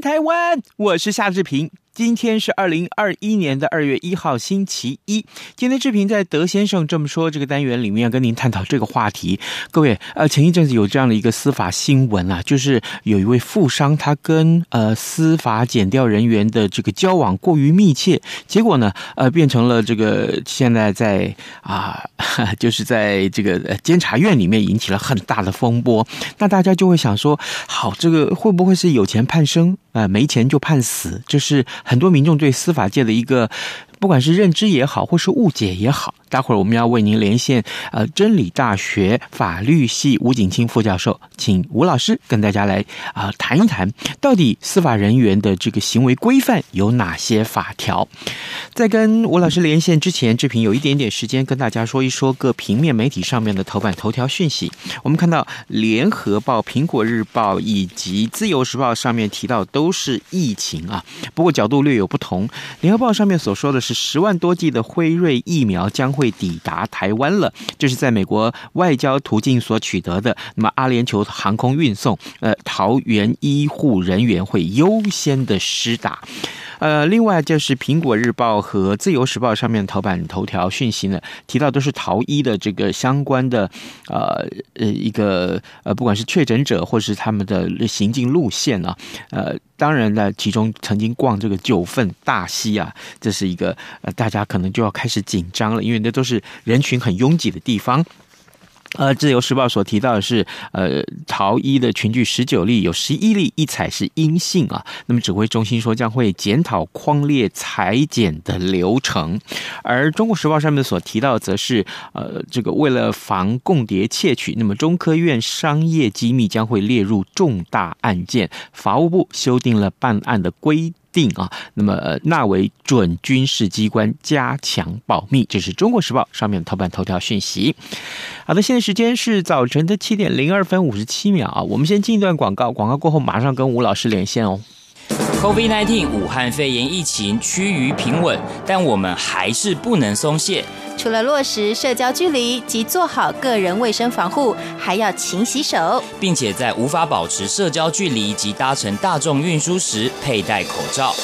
台湾，我是夏志平。今天是二零二一年的二月一号，星期一。今天志平在德先生这么说这个单元里面要跟您探讨这个话题。各位，呃，前一阵子有这样的一个司法新闻啊，就是有一位富商，他跟呃司法检调人员的这个交往过于密切，结果呢，呃，变成了这个现在在啊、呃，就是在这个监察院里面引起了很大的风波。那大家就会想说，好，这个会不会是有钱判生？呃，没钱就判死，就是很多民众对司法界的一个。不管是认知也好，或是误解也好，待会儿我们要为您连线呃真理大学法律系吴景清副教授，请吴老师跟大家来啊、呃、谈一谈，到底司法人员的这个行为规范有哪些法条？在跟吴老师连线之前，志平有一点点时间跟大家说一说各平面媒体上面的头版头条讯息。我们看到《联合报》、《苹果日报》以及《自由时报》上面提到都是疫情啊，不过角度略有不同。《联合报》上面所说的是。十万多剂的辉瑞疫苗将会抵达台湾了，这是在美国外交途径所取得的。那么阿联酋航空运送，呃，桃园医护人员会优先的施打。呃，另外就是《苹果日报》和《自由时报》上面头版头条讯息呢，提到都是桃医的这个相关的呃呃一个呃，不管是确诊者或是他们的行进路线啊，呃，当然呢，其中曾经逛这个九份大溪啊，这是一个呃，大家可能就要开始紧张了，因为那都是人群很拥挤的地方。呃，《自由时报》所提到的是，呃，桃医的群聚十九例，有十一例一采是阴性啊。那么指挥中心说将会检讨框列裁剪的流程，而《中国时报》上面所提到则是，呃，这个为了防共谍窃取，那么中科院商业机密将会列入重大案件，法务部修订了办案的规。定啊，那么纳为准军事机关加强保密，这是中国时报上面的头版头条讯息。好的，现在时间是早晨的七点零二分五十七秒啊，我们先进一段广告，广告过后马上跟吴老师连线哦。COVID-19 武汉肺炎疫情趋于平稳，但我们还是不能松懈。除了落实社交距离及做好个人卫生防护，还要勤洗手，并且在无法保持社交距离及搭乘大众运输时佩戴口罩。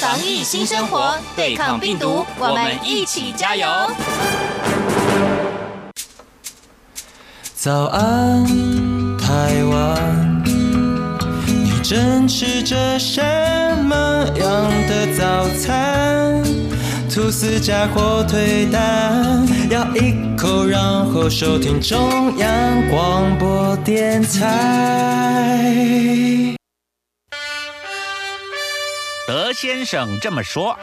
防疫新生活，对抗病毒，我们一起加油！早安，台湾，你正吃着什么样的早餐？吐司加火腿蛋，咬一口，然后收听中央广播电台。德先生这么说。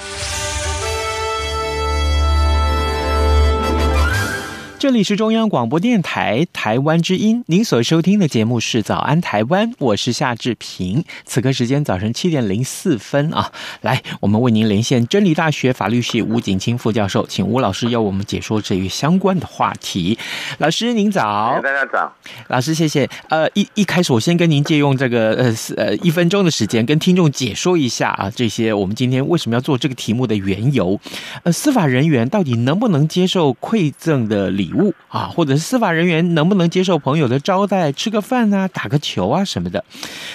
这里是中央广播电台台湾之音，您所收听的节目是《早安台湾》，我是夏志平。此刻时间早晨七点零四分啊，来，我们为您连线真理大学法律系吴景清副教授，请吴老师要我们解说这一相关的话题。老师您早，大家早。老师谢谢。呃，一一开始我先跟您借用这个呃呃一分钟的时间，跟听众解说一下啊，这些我们今天为什么要做这个题目的缘由。呃，司法人员到底能不能接受馈赠的礼物？啊，或者是司法人员能不能接受朋友的招待，吃个饭啊，打个球啊什么的？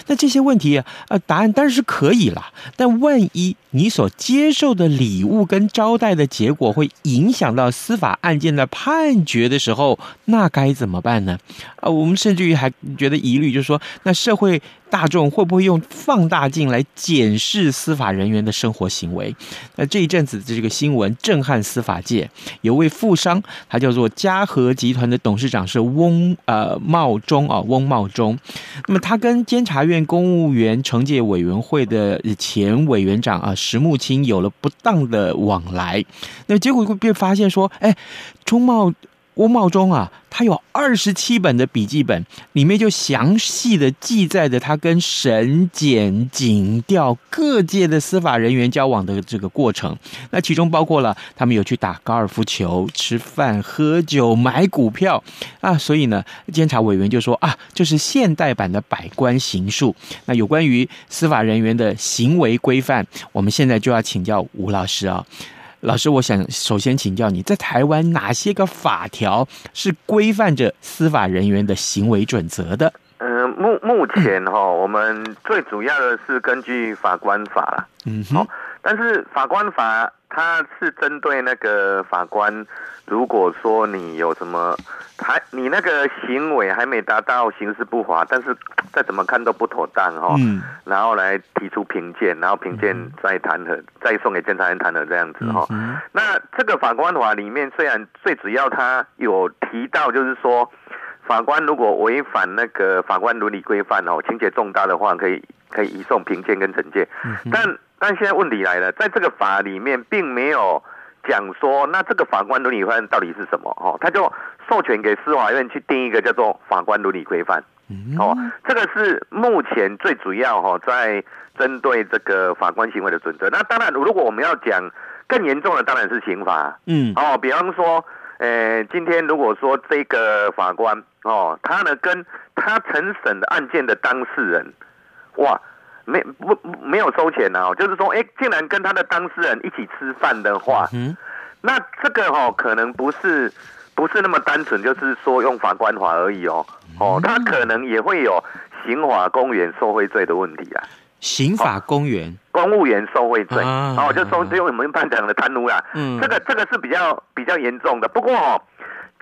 那这些问题啊，呃，答案当然是可以了。但万一你所接受的礼物跟招待的结果会影响到司法案件的判决的时候，那该怎么办呢？啊，我们甚至于还觉得疑虑，就是说，那社会大众会不会用放大镜来检视司法人员的生活行为？那这一阵子的这个新闻震撼司法界，有位富商，他叫做嘉禾集团的董事长是翁呃茂忠啊，翁茂忠。那么他跟监察院公务员惩戒委员会的前委员长啊石木青有了不当的往来，那结果会被发现说，哎，中茂。翁茂忠啊，他有二十七本的笔记本，里面就详细的记载着他跟审检警调各界的司法人员交往的这个过程。那其中包括了他们有去打高尔夫球、吃饭、喝酒、买股票啊。所以呢，监察委员就说啊，这是现代版的百官行术。那有关于司法人员的行为规范，我们现在就要请教吴老师啊。老师，我想首先请教你在台湾哪些个法条是规范着司法人员的行为准则的？嗯、呃，目目前哈，我们最主要的是根据法官法啦。嗯，好，但是法官法它是针对那个法官，如果说你有什么。还你那个行为还没达到刑事不法，但是再怎么看都不妥当哈，嗯、然后来提出评鉴，然后评鉴再弹劾，嗯、再送给检察院弹劾这样子哈。嗯、那这个法官法里面虽然最主要他有提到，就是说法官如果违反那个法官伦理规范哦，情节重大的话，可以可以移送评鉴跟惩戒。嗯、但但现在问题来了，在这个法里面并没有讲说，那这个法官伦理规范到底是什么？哦，他就。授权给司法院去定一个叫做法官伦理规范，哦，这个是目前最主要哈，在针对这个法官行为的准则。那当然，如果我们要讲更严重的，当然是刑法，嗯，哦，比方说，呃，今天如果说这个法官哦，他呢跟他承审的案件的当事人，哇，没不没有收钱呢，就是说，哎，竟然跟他的当事人一起吃饭的话，嗯，那这个哦可能不是。不是那么单纯，就是说用法官法而已哦，哦，他可能也会有刑法公务员受贿罪的问题啊。刑法公务员，公务员受贿罪，哦，就说就我们一般讲的贪污啦。嗯，这个这个是比较比较严重的。不过哦，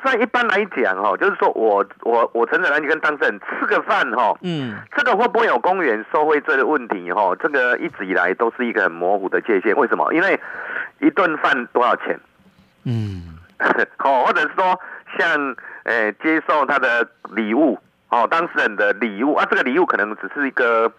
在一般来讲哦，就是说我我我承认，你跟当事人吃个饭哈，嗯，这个会不会有公务员受贿罪的问题哈？这个一直以来都是一个很模糊的界限。为什么？因为一顿饭多少钱？嗯。哦，或者是说像呃接受他的礼物哦，当事人的礼物啊，这个礼物可能只是一个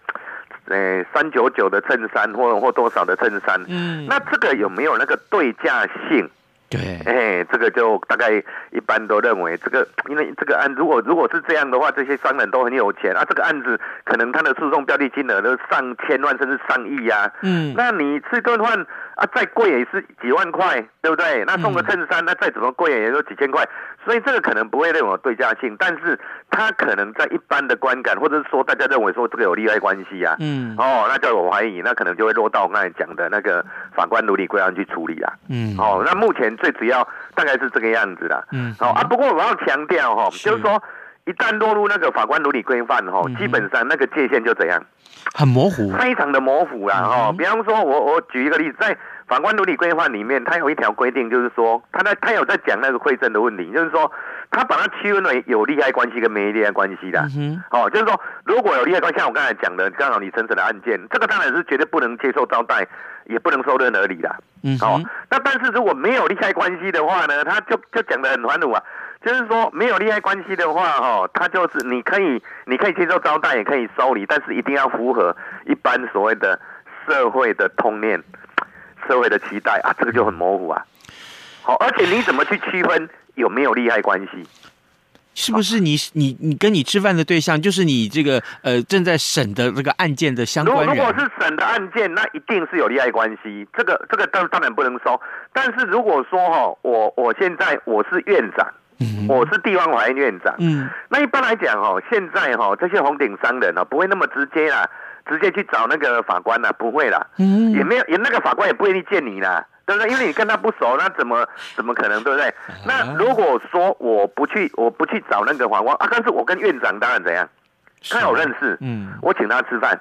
呃三九九的衬衫或或多少的衬衫，嗯，那这个有没有那个对价性？对，哎，这个就大概一般都认为这个，因为这个案如果如果是这样的话，这些商人都很有钱啊，这个案子可能他的诉讼标的金额都上千万甚至上亿呀，啊，嗯，那你这顿饭。啊，再贵也是几万块，对不对？那送个衬衫，那再怎么贵也就几千块，所以这个可能不会认为有对价性，但是他可能在一般的观感，或者是说大家认为说这个有利害关系啊，嗯，哦，那叫我怀疑，那可能就会落到我刚才讲的那个法官伦理归案去处理啊，嗯，哦，那目前最主要大概是这个样子啦，嗯，哦啊，不过我要强调哈，就是说一旦落入那个法官伦理规范哈，基本上那个界限就怎样？很模糊，非常的模糊啦哈。嗯、比方说我，我我举一个例子，在法官伦理规范里面，它有一条规定，就是说，他在他有在讲那个馈赠的问题，就是说，他把它区分为有利害关系跟没利害关系的。嗯哼，哦，就是说，如果有利害关系，像我刚才讲的，刚好你审审的案件，这个当然是绝对不能接受招待，也不能受任何理的。嗯哼，哦，那但是如果没有利害关系的话呢，他就就讲的很含糊啊。就是说，没有利害关系的话，哈，他就是你可以，你可以接受招待，也可以收礼，但是一定要符合一般所谓的社会的通念、社会的期待啊，这个就很模糊啊。好，而且你怎么去区分有没有利害关系？是不是你你你跟你吃饭的对象就是你这个呃正在审的这个案件的相关人？如果是审的案件，那一定是有利害关系，这个这个当当然不能收。但是如果说哈，我我现在我是院长。我是地方法院院长。嗯，那一般来讲哦，现在哈这些红顶商人哦，不会那么直接啦，直接去找那个法官啦，不会啦。嗯，也没有，也那个法官也不愿意见你啦，对不对？因为你跟他不熟，那怎么怎么可能，对不对？那如果说我不去，我不去找那个法官啊，但是我跟院长当然怎样，他有认识，嗯，我请他吃饭。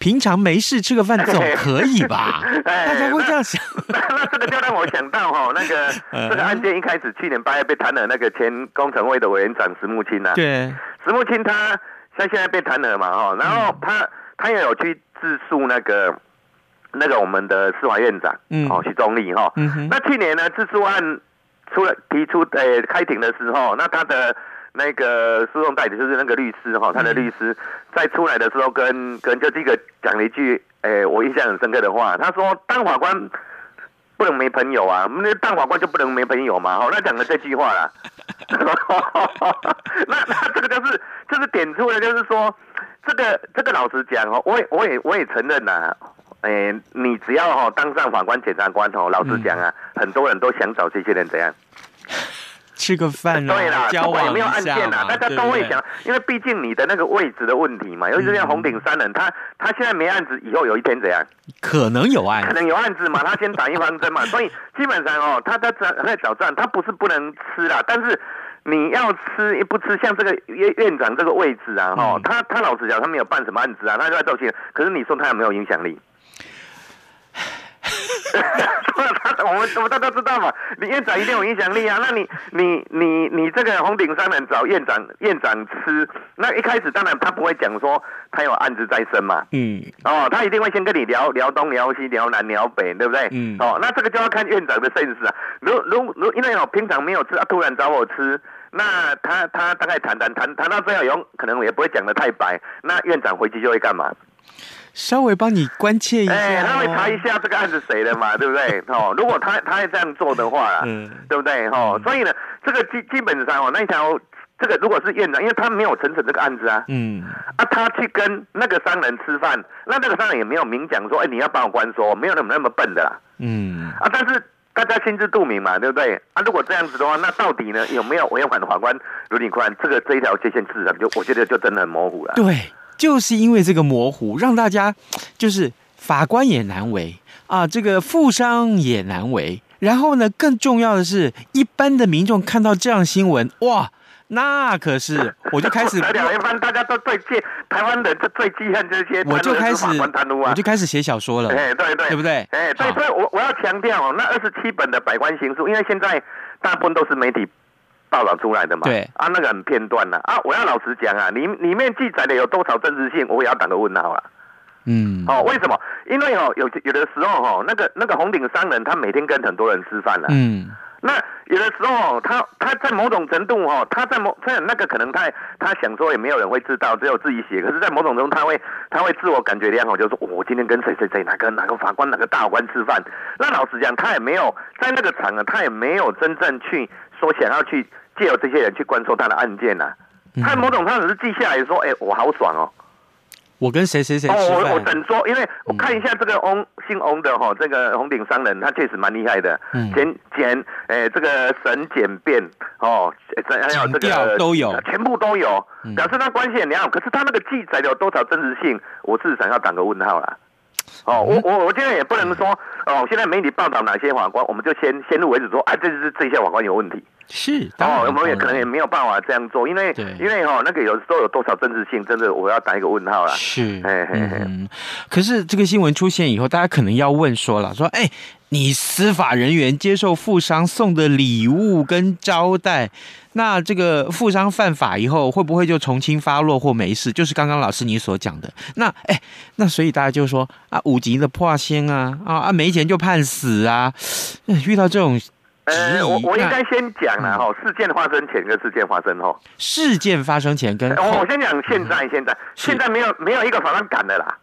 平常没事吃个饭总可以吧？大家会这样想。那 那这个就让我想到哈，那个 这个案件一开始去年八月被弹劾那个前工程会的委员长石木清呐。对，石木清他他现在被弹劾嘛，哈，然后他他也有去自诉那个那个我们的司法院长，嗯，哦，徐宗立哈，嗯哼，那去年呢，自诉案出了提出呃开庭的时候，那他的那个诉讼代理就是那个律师哈，他的律师在出来的时候跟跟就这个讲了一句，诶，我印象很深刻的话，他说当法官。不能没朋友啊！那当法官就不能没朋友嘛？好，那讲了这句话啦。那那这个就是就是点出来，就是说这个这个老实讲哦，我也我也我也承认呐、啊。哎，你只要哈当上法官、检察官哦，老实讲啊，嗯、很多人都想找这些人怎样。吃个饭啊，对啦，交管有没有案件啊，大家都会想，因为毕竟你的那个位置的问题嘛，尤其是像红顶山人，他他现在没案子，以后有一天怎样？可能有案，可能有案子嘛，他先打预防针嘛，所以基本上哦，他在在挑战，他不是不能吃啦，但是你要吃也不吃，像这个院院长这个位置啊，哈、嗯，他他老实讲，他没有办什么案子啊，他就在道歉，可是你说他有没有影响力？我们我们大家知道嘛，你院长一定有影响力啊。那你你你你这个红顶商人找院长院长吃，那一开始当然他不会讲说他有案子在身嘛。嗯。哦，他一定会先跟你聊聊东聊西聊南聊北，对不对？嗯。哦，那这个就要看院长的 sense 啊。如如如，因为我平常没有吃，啊，突然找我吃，那他他大概谈谈谈谈到最后有可能也不会讲的太白，那院长回去就会干嘛？稍微帮你关切一下，哎，他会查一下这个案子谁的嘛，对不对？哦，如果他他也这样做的话，嗯，对不对？哦，所以呢，这个基基本上哦，那条这个如果是院长，因为他没有陈审这个案子啊，嗯，啊，他去跟那个商人吃饭，那那个商人也没有明讲说，哎，你要帮我关说，没有那么那么笨的啦，嗯，啊，但是大家心知肚明嘛，对不对？啊，如果这样子的话，那到底呢有没有违反法官伦理观？这个这一条界限自然就我觉得就真的很模糊了，对。就是因为这个模糊，让大家就是法官也难为啊，这个富商也难为。然后呢，更重要的是，一般的民众看到这样新闻，哇，那可是我就开始，一般大家都最记台湾人最记恨这些，我就开始我就开始写小说了，哎，对对，对不对？哎，对，所以我我要强调哦，那二十七本的百官行书，因为现在大部分都是媒体。报道出来的嘛？对啊，那个很片段呐啊！我要老实讲啊，里里面记载的有多少真实性，我也要打个问号啊。嗯，哦，为什么？因为哦，有有的时候哦，那个那个红顶商人他每天跟很多人吃饭了。嗯。那有的时候，他他在某种程度哈，他在某在那个可能他他想说也没有人会知道，只有自己写。可是，在某种程度，他会他会自我感觉良好，就是说我今天跟谁谁谁哪个哪个法官哪个大法官吃饭。那老实讲，他也没有在那个场合，他也没有真正去说想要去借由这些人去关注他的案件呐、啊。他某种他只是记下来说，哎，我好爽哦。我跟谁谁谁哦，我我等说，因为我看一下这个翁姓翁的哈，这个红顶商人，他确实蛮厉害的，检检诶，这个神简便哦，还有这个都有，全部都有，表示他关系很良好。可是他那个记载有多少真实性，我至少要打个问号啦。哦，我我我现在也不能说哦，现在媒体报道哪些法官，我们就先先入为主说，哎，这就是这些法官有问题。是哦，我们也可能也没有办法这样做，因为因为哈那个有时候有多少政治性，真的我要打一个问号啦。是，嗯，可是这个新闻出现以后，大家可能要问说了，说哎，你司法人员接受富商送的礼物跟招待，那这个富商犯法以后会不会就从轻发落或没事？就是刚刚老师你所讲的，那哎，那所以大家就说啊，五级的破先啊啊啊，没钱就判死啊，遇到这种。呃，我我应该先讲了哈，事件发生前跟事件发生后。事件发生前跟我我先讲现在现在现在没有没有一个法官敢的啦。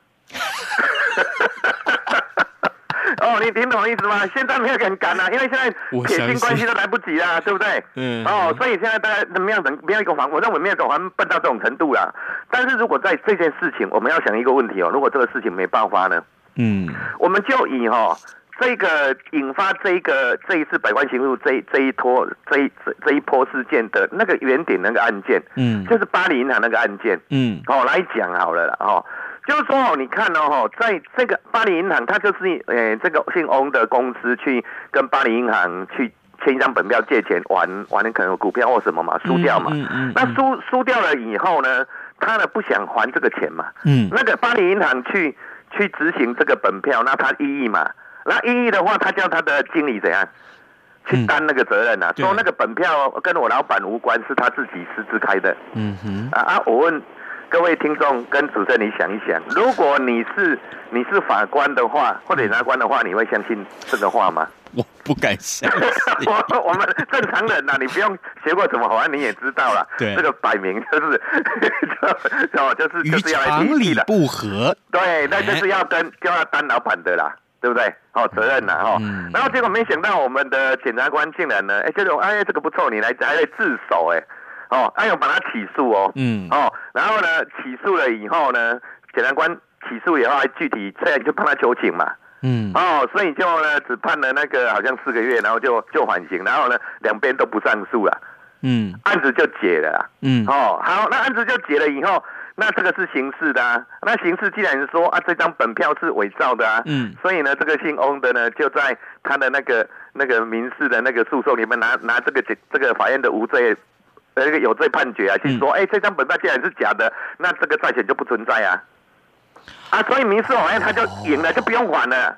哦，你听懂我意思吗？现在没有人敢了，因为现在撇清关系都来不及了，对不对？嗯。哦，所以现在大家没有人没有一个法，我认为没有一个法官笨到这种程度了。但是如果在这件事情，我们要想一个问题哦，如果这个事情没爆发呢？嗯。我们就以哈。这个引发这一个这一次百官行动这一这一拖这一这这一波事件的那个原点那个案件，嗯，就是巴黎银行那个案件，嗯，哦来讲好了啦，哦，就是说哦，你看哦，在这个巴黎银行，它就是诶这个姓翁的公司去跟巴黎银行去签一张本票借钱玩玩可能股票或什么嘛，输掉嘛，嗯嗯，那输输掉了以后呢，他呢不想还这个钱嘛，嗯，那个巴黎银行去去执行这个本票，那他异议嘛。那异议的话，他叫他的经理怎样去担那个责任啊？说那个本票跟我老板无关，是他自己私自开的。嗯哼。啊啊！我问各位听众跟主持人，你想一想，如果你是你是法官的话，或者检察官的话，你会相信这个话吗？我不敢相信。我 我们正常人呐、啊，你不用学过什么法官，你也知道了。对，这个摆明就是，哦，就是就是要来理不合。对，那就是要跟就要当老板的啦，对不对？哦，责任呐，哦、嗯。然后结果没想到我们的检察官竟然呢，哎，这种哎，这个不错，你来还来自首哎。哦，还有把他起诉哦，嗯，哦，然后呢，起诉了以后呢，检察官起诉以后还具体这样就判他求情嘛，嗯，哦，所以就呢只判了那个好像四个月，然后就就缓刑，然后呢两边都不上诉了，嗯，案子就解了。啦，嗯，哦，好，那案子就解了以后，那这个是刑事的啊，那刑事既然说啊这张本票是伪造的啊，嗯，所以呢这个姓翁的呢就在他的那个那个民事的那个诉讼里面拿拿这个这这个法院的无罪。那个有罪判决啊，就是说，哎、嗯，这张本票既然是假的，那这个债权就不存在啊，啊，所以民事法院他就赢了，就不用还了。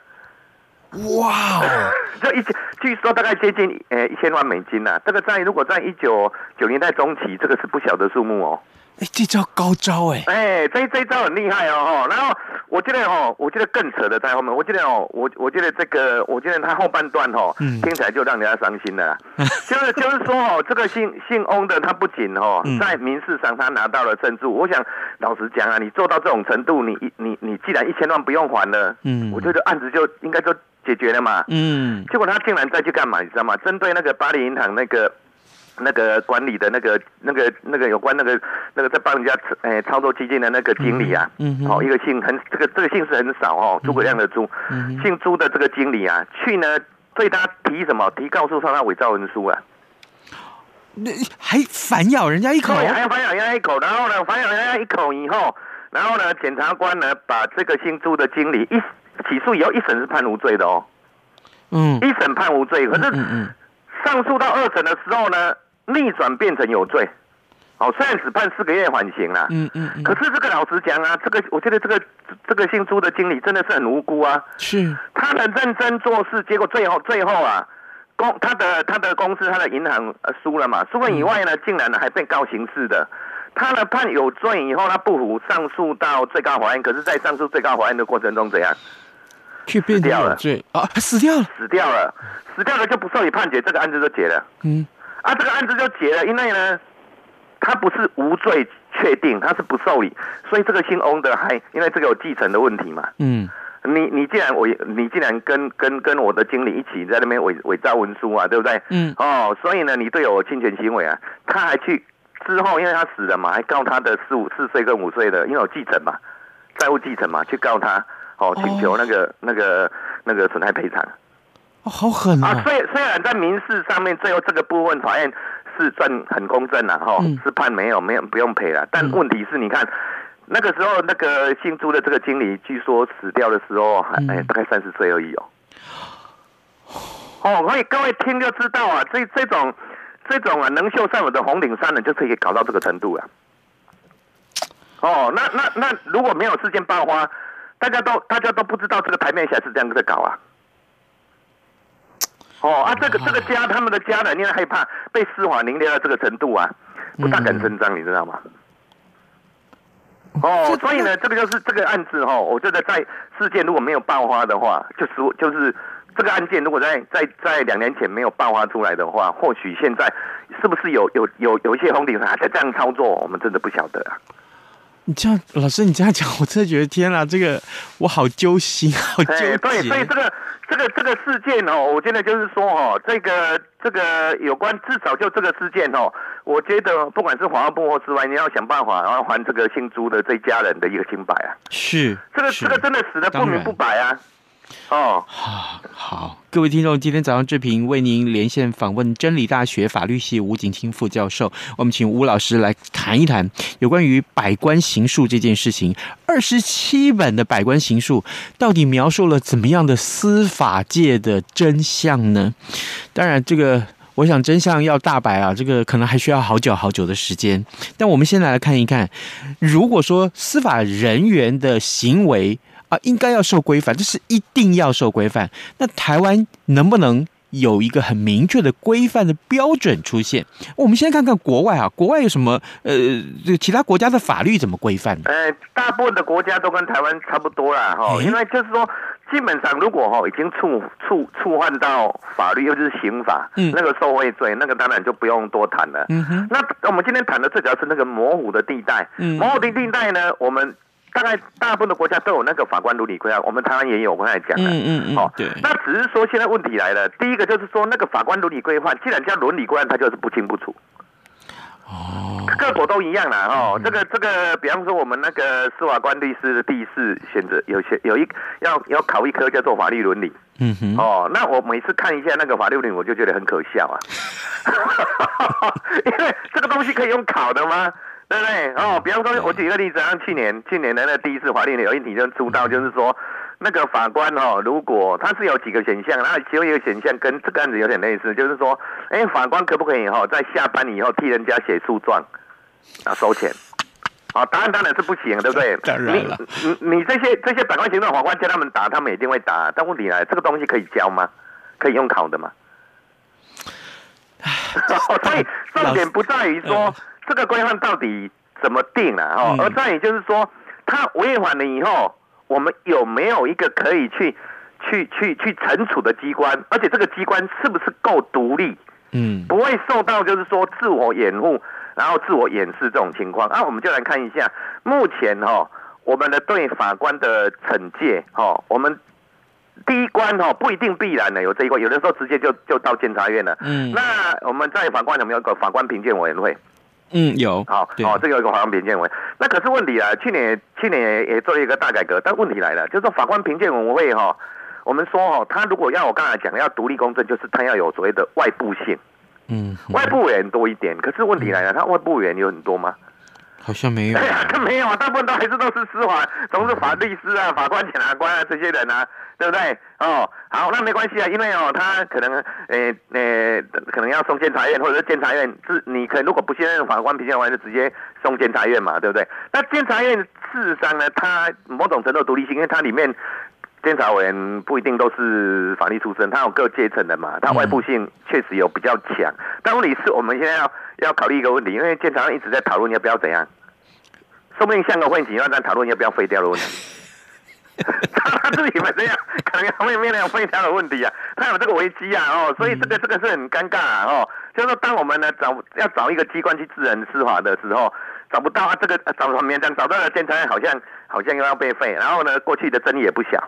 哇，这一千，据说大概接近呃一千万美金呐、啊，这个在如果在一九九年代中期，这个是不小的数目哦。哎，这招高招哎！哎，这这招很厉害哦，然后我觉得哦，我觉得更扯的在后面。我觉得哦，我我觉得这个，我觉得他后半段哦，嗯、听起来就让人家伤心了。就是就是说哦，这个姓姓翁的，他不仅哦，在民事上他拿到了胜诉。我想老实讲啊，你做到这种程度，你你你既然一千万不用还了，嗯，我觉得案子就应该就解决了嘛。嗯，结果他竟然再去干嘛？你知道吗？针对那个巴黎银行那个。那个管理的那个、那个、那个有关那个、那个在帮人家诶操作基金的那个经理啊，嗯，好、嗯哦，一个姓很这个这个姓氏很少哦，诸葛亮的朱，嗯，姓朱的这个经理啊，去呢对他提什么？提告诉他他伪造文书啊，那还反咬人家一口，还要反咬人家一口，然后呢反咬人家一口以后，然后呢检察官呢把这个姓朱的经理一起诉以后，一审是判无罪的哦，嗯，一审判无罪，可是上诉到二审的时候呢？逆转变成有罪，哦，虽然只判四个月缓刑啦，嗯嗯，可是这个老实讲啊，这个我觉得这个这个姓朱的经理真的是很无辜啊，是，他很认真做事，结果最后最后啊，公他的他的公司他的银行输了嘛，输了以外呢，竟然呢还被告刑事的，他呢判有罪以后，他不服上诉到最高法院，可是，在上诉最高法院的过程中怎样？去变掉了，罪。啊，死掉了，死掉了，死掉了就不受理判决，这个案子就结了，嗯。啊，这个案子就结了，因为呢，他不是无罪确定，他是不受理，所以这个姓翁的还因为这个有继承的问题嘛。嗯，你你既然我，你既然跟跟跟我的经理一起在那边伪伪造文书啊，对不对？嗯。哦，所以呢，你对我侵权行为啊，他还去之后，因为他死了嘛，还告他的四五四岁跟五岁的，因为有继承嘛，债务继承嘛，去告他，哦，请求那个、哦、那个那个损害赔偿。哦，好狠啊！虽虽然在民事上面，最后这个部分法院是算很公正了哈，是判没有没有不用赔了。但问题是你看，那个时候那个姓朱的这个经理，据说死掉的时候还哎大概三十岁而已哦。哦，所以各位听就知道啊，这这种这种啊能秀善舞的红顶商人就可以搞到这个程度啊。哦，那那那如果没有事件爆发，大家都大家都不知道这个台面下是这样在搞啊。哦啊，这个这个家，他们的家人因为害怕被司法凌虐到这个程度啊，不大敢声张，你知道吗？哦，所以呢，这个就是这个案子哦，我觉得在事件如果没有爆发的话，就是就是这个案件如果在在在两年前没有爆发出来的话，或许现在是不是有有有有一些红顶还在这样操作，我们真的不晓得啊。你这样，老师，你这样讲，我真的觉得天啊，这个我好揪心，好纠结。对，所以这个这个这个事件哦，我觉得就是说哦，这个这个有关至少就这个事件哦，我觉得不管是法务部或之外，你要想办法，然后还这个姓朱的这家人的一个清白啊。是，这个这个真的死的不明不白啊。哦，好，好，各位听众，今天早上志平为您连线访问真理大学法律系吴景清副教授，我们请吴老师来谈一谈有关于百官行述这件事情。二十七本的百官行述到底描述了怎么样的司法界的真相呢？当然，这个我想真相要大白啊，这个可能还需要好久好久的时间。但我们先来看一看，如果说司法人员的行为，啊，应该要受规范，这是一定要受规范。那台湾能不能有一个很明确的规范的标准出现。我们先看看国外啊，国外有什么呃，这个其他国家的法律怎么规范的？呃，大部分的国家都跟台湾差不多啦，哈，因为就是说。基本上，如果哈已经触触触犯到法律，尤其是刑法，嗯，那个受贿罪，那个当然就不用多谈了。嗯哼。那我们今天谈的最主要是那个模糊的地带。嗯。模糊的地带呢，我们大概大部分的国家都有那个法官伦理规范，我们台湾也有，我刚才讲了。嗯嗯嗯。哦，对。那只是说现在问题来了，第一个就是说那个法官伦理规范，既然叫伦理规范，它就是不清不楚。哦，各国都一样啦，哦，嗯、这个这个，比方说我们那个司法官律师的第四选择，有些有一要要考一科叫做法律伦理，嗯哼，哦，那我每次看一下那个法律伦理，我就觉得很可笑啊，因为这个东西可以用考的吗？对不对？哦，比方说，我举一个例子，像去年去年的那第一次法律伦理有一题就出道，就是说。那个法官哦，如果他是有几个选项，然后其中一个选项跟这个案子有点类似，就是说，哎，法官可不可以哈，在下班以后替人家写诉状啊，收钱？啊，答案当然是不行，对不对？当然了。你你你这些这些百官行政法官叫他们打，他们一定会打。但问题来，这个东西可以教吗？可以用考的吗？所以重点不在于说这个规范到底怎么定了哦，而在也就是说，他违反了以后。我们有没有一个可以去、去、去、去惩处的机关？而且这个机关是不是够独立？嗯，不会受到就是说自我掩护，然后自我掩饰这种情况。那、啊、我们就来看一下，目前哈、哦，我们的对法官的惩戒哈，我们第一关哈不一定必然的有这一关，有的时候直接就就到监察院了。嗯，那我们在法官有没有个法官评鉴委员会？嗯，有好，好、哦，这个有一个法官评鉴委，那可是问题啊，去年去年也也做了一个大改革，但问题来了，就是说法官评鉴委员会哈，我们说哈，他如果要我刚才讲要独立公正，就是他要有所谓的外部性，嗯，嗯。外部委员多一点，可是问题来了，他外部委员有很多吗？好像没有，对啊，他没有啊，大部分都还是都是司法，都是法律师啊、法官、检察官啊这些人啊，对不对？哦，好，那没关系啊，因为哦，他可能，呃呃，可能要送监察院，或者是监察院是，你可能如果不信任法官评鉴完就直接送监察院嘛，对不对？那监察院事实上呢，它某种程度独立性，因为它里面监察委员不一定都是法律出身，它有各阶层的嘛，它外部性确实有比较强。但问题是我们现在要要考虑一个问题，因为监察院一直在讨论要不要怎样。说不定像个问题，要在讨论要不要废掉的问题。他自己本身这样，可能会面面临废掉的问题啊，他有这个危机啊，哦，所以这个这个是很尴尬啊，哦，就是说当我们呢找要找一个机关去治人司法的时候，找不到啊，这个找旁边这样找到了监察院，好像好像又要被废，然后呢，过去的争议也不小。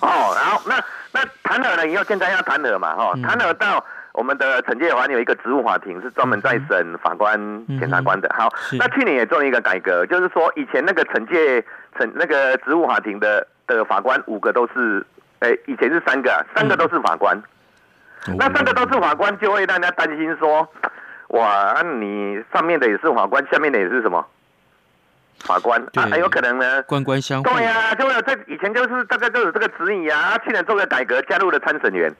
哦，然后那那弹劾了以后，监察院要弹劾嘛，哦，弹劾到。我们的惩戒法有一个职务法庭，是专门在审法官、检察官的。好，那去年也做了一个改革，就是说以前那个惩戒惩那个职务法庭的的法官五个都是，诶，以前是三个，三个都是法官。那三个都是法官，就会让人家担心说，哇，你上面的也是法官，下面的也是什么法官啊？很有可能呢，官官相护。对呀，就这以前就是大概就有这个指引啊。去年做个改革，加入了参审员。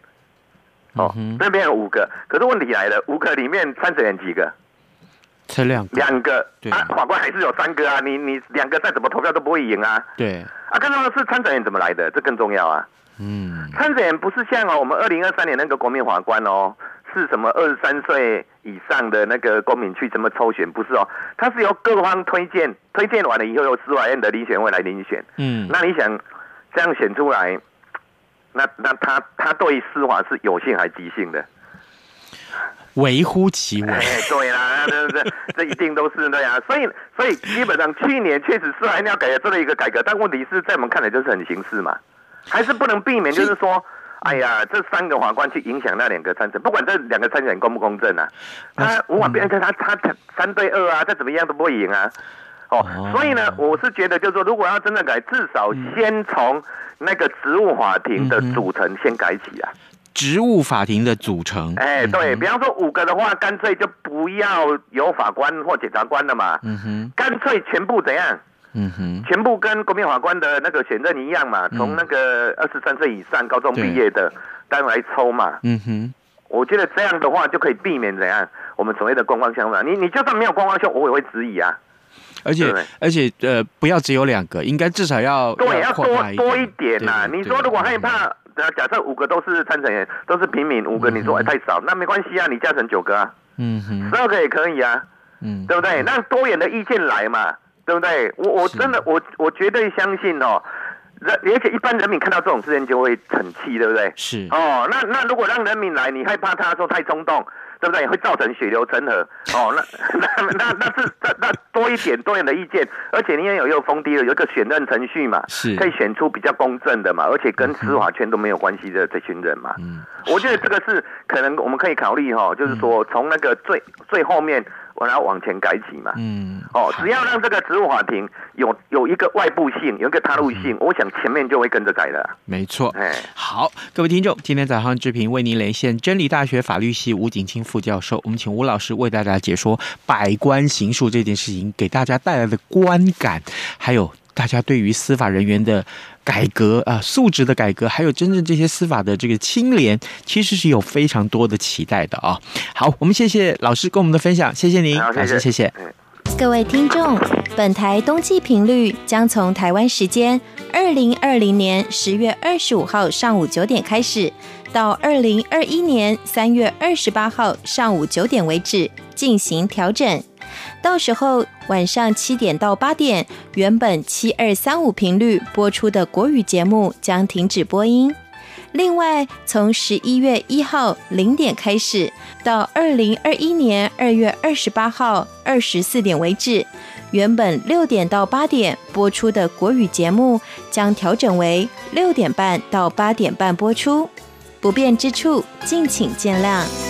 哦，那边有五个，可是问题来了，五个里面参审人几个？才两个。两个对啊，法官还是有三个啊，你你两个再怎么投票都不会赢啊。对。啊，更重要的是参审员怎么来的？这更重要啊。嗯。参审员不是像哦，我们二零二三年那个国民法官哦，是什么二十三岁以上的那个公民去怎么抽选？不是哦，他是由各方推荐，推荐完了以后由司法院的遴选会来遴选。嗯。那你想这样选出来？那那他他对司法是有性还即兴的，微乎其微。对啦，对不对？这一定都是对啊。所以所以基本上去年确实是还要改革这么一个改革，但问题是在我们看来就是很形式嘛，还是不能避免，就是说，哎呀，这三个法官去影响那两个参审，不管这两个参审公不公正啊，他无法变成他他他三对二啊，再怎么样都不会赢啊。哦，所以呢，我是觉得就是说，如果要真的改，至少先从。那个职务法庭的组成先改起啊！职务法庭的组成，哎，对比方说五个的话，干脆就不要有法官或检察官了嘛。嗯哼，干脆全部怎样？嗯哼，全部跟国民法官的那个选任一样嘛，从那个二十三岁以上高中毕业的单来抽嘛。嗯哼，我觉得这样的话就可以避免怎样？我们所谓的官官相护。你你就算没有官官相护，我也会质疑啊。而且而且呃，不要只有两个，应该至少要对，要多多一点呐。你说如果害怕假设五个都是参成员，都是平民，五个你说哎太少，那没关系啊，你加成九个啊，嗯哼，十二个也可以啊，嗯，对不对？那多元的意见来嘛，对不对？我我真的我我绝对相信哦。人而且一般人民看到这种事情就会很气，对不对？是哦，那那如果让人民来，你害怕他说太冲动，对不对？会造成血流成河。哦，那 那那那是那那多一点多一点的意见，而且你也有又封低了，有一个选任程序嘛，是可以选出比较公正的嘛，而且跟司法圈都没有关系的这群人嘛。嗯，我觉得这个是可能我们可以考虑哈、哦，就是说从那个最最后面。我要往前改起嘛，嗯，哦，只要让这个职务法庭有有一个外部性，有一个他路性，嗯、我想前面就会跟着改的。没错，哎，好，各位听众，今天早上志平为您连线真理大学法律系吴景清副教授，我们请吴老师为大家解说百官行诉这件事情给大家带来的观感，还有大家对于司法人员的。改革啊，素质的改革，还有真正这些司法的这个清廉，其实是有非常多的期待的啊。好，我们谢谢老师跟我们的分享，谢谢您，好，谢谢，谢谢。各位听众，本台冬季频率将从台湾时间二零二零年十月二十五号上午九点开始，到二零二一年三月二十八号上午九点为止进行调整。到时候晚上七点到八点，原本七二三五频率播出的国语节目将停止播音。另外，从十一月一号零点开始，到二零二一年二月二十八号二十四点为止，原本六点到八点播出的国语节目将调整为六点半到八点半播出。不便之处，敬请见谅。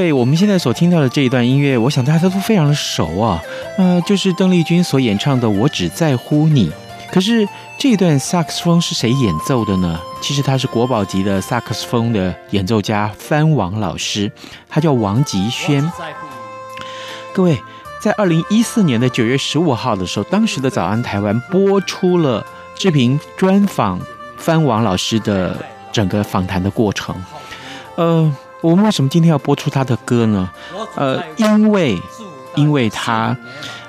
对，我们现在所听到的这一段音乐，我想大家都非常的熟啊，呃，就是邓丽君所演唱的《我只在乎你》。可是这一段萨克斯风是谁演奏的呢？其实他是国宝级的萨克斯风的演奏家番王老师，他叫王吉轩。各位，在二零一四年的九月十五号的时候，当时的《早安台湾》播出了志平专访番王老师的整个访谈的过程，呃。我们为什么今天要播出他的歌呢？呃，因为，因为他，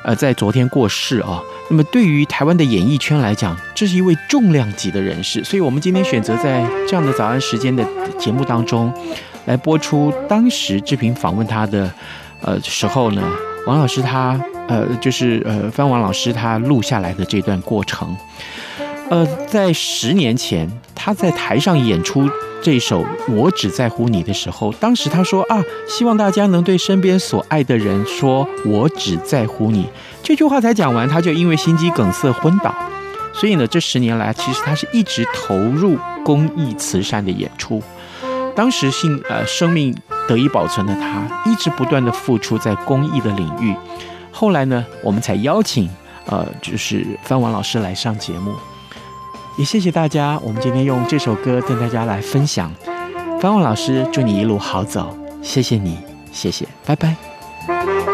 呃，在昨天过世啊。那么对于台湾的演艺圈来讲，这是一位重量级的人士，所以我们今天选择在这样的早安时间的节目当中，来播出当时志平访问他的，呃时候呢，王老师他，呃，就是呃，翻王老师他录下来的这段过程。呃，在十年前，他在台上演出。这首《我只在乎你》的时候，当时他说啊，希望大家能对身边所爱的人说“我只在乎你”。这句话才讲完，他就因为心肌梗塞昏倒。所以呢，这十年来，其实他是一直投入公益慈善的演出。当时性呃生命得以保存的他，一直不断的付出在公益的领域。后来呢，我们才邀请呃就是范王老师来上节目。也谢谢大家，我们今天用这首歌跟大家来分享。梵王老师，祝你一路好走，谢谢你，谢谢，拜拜。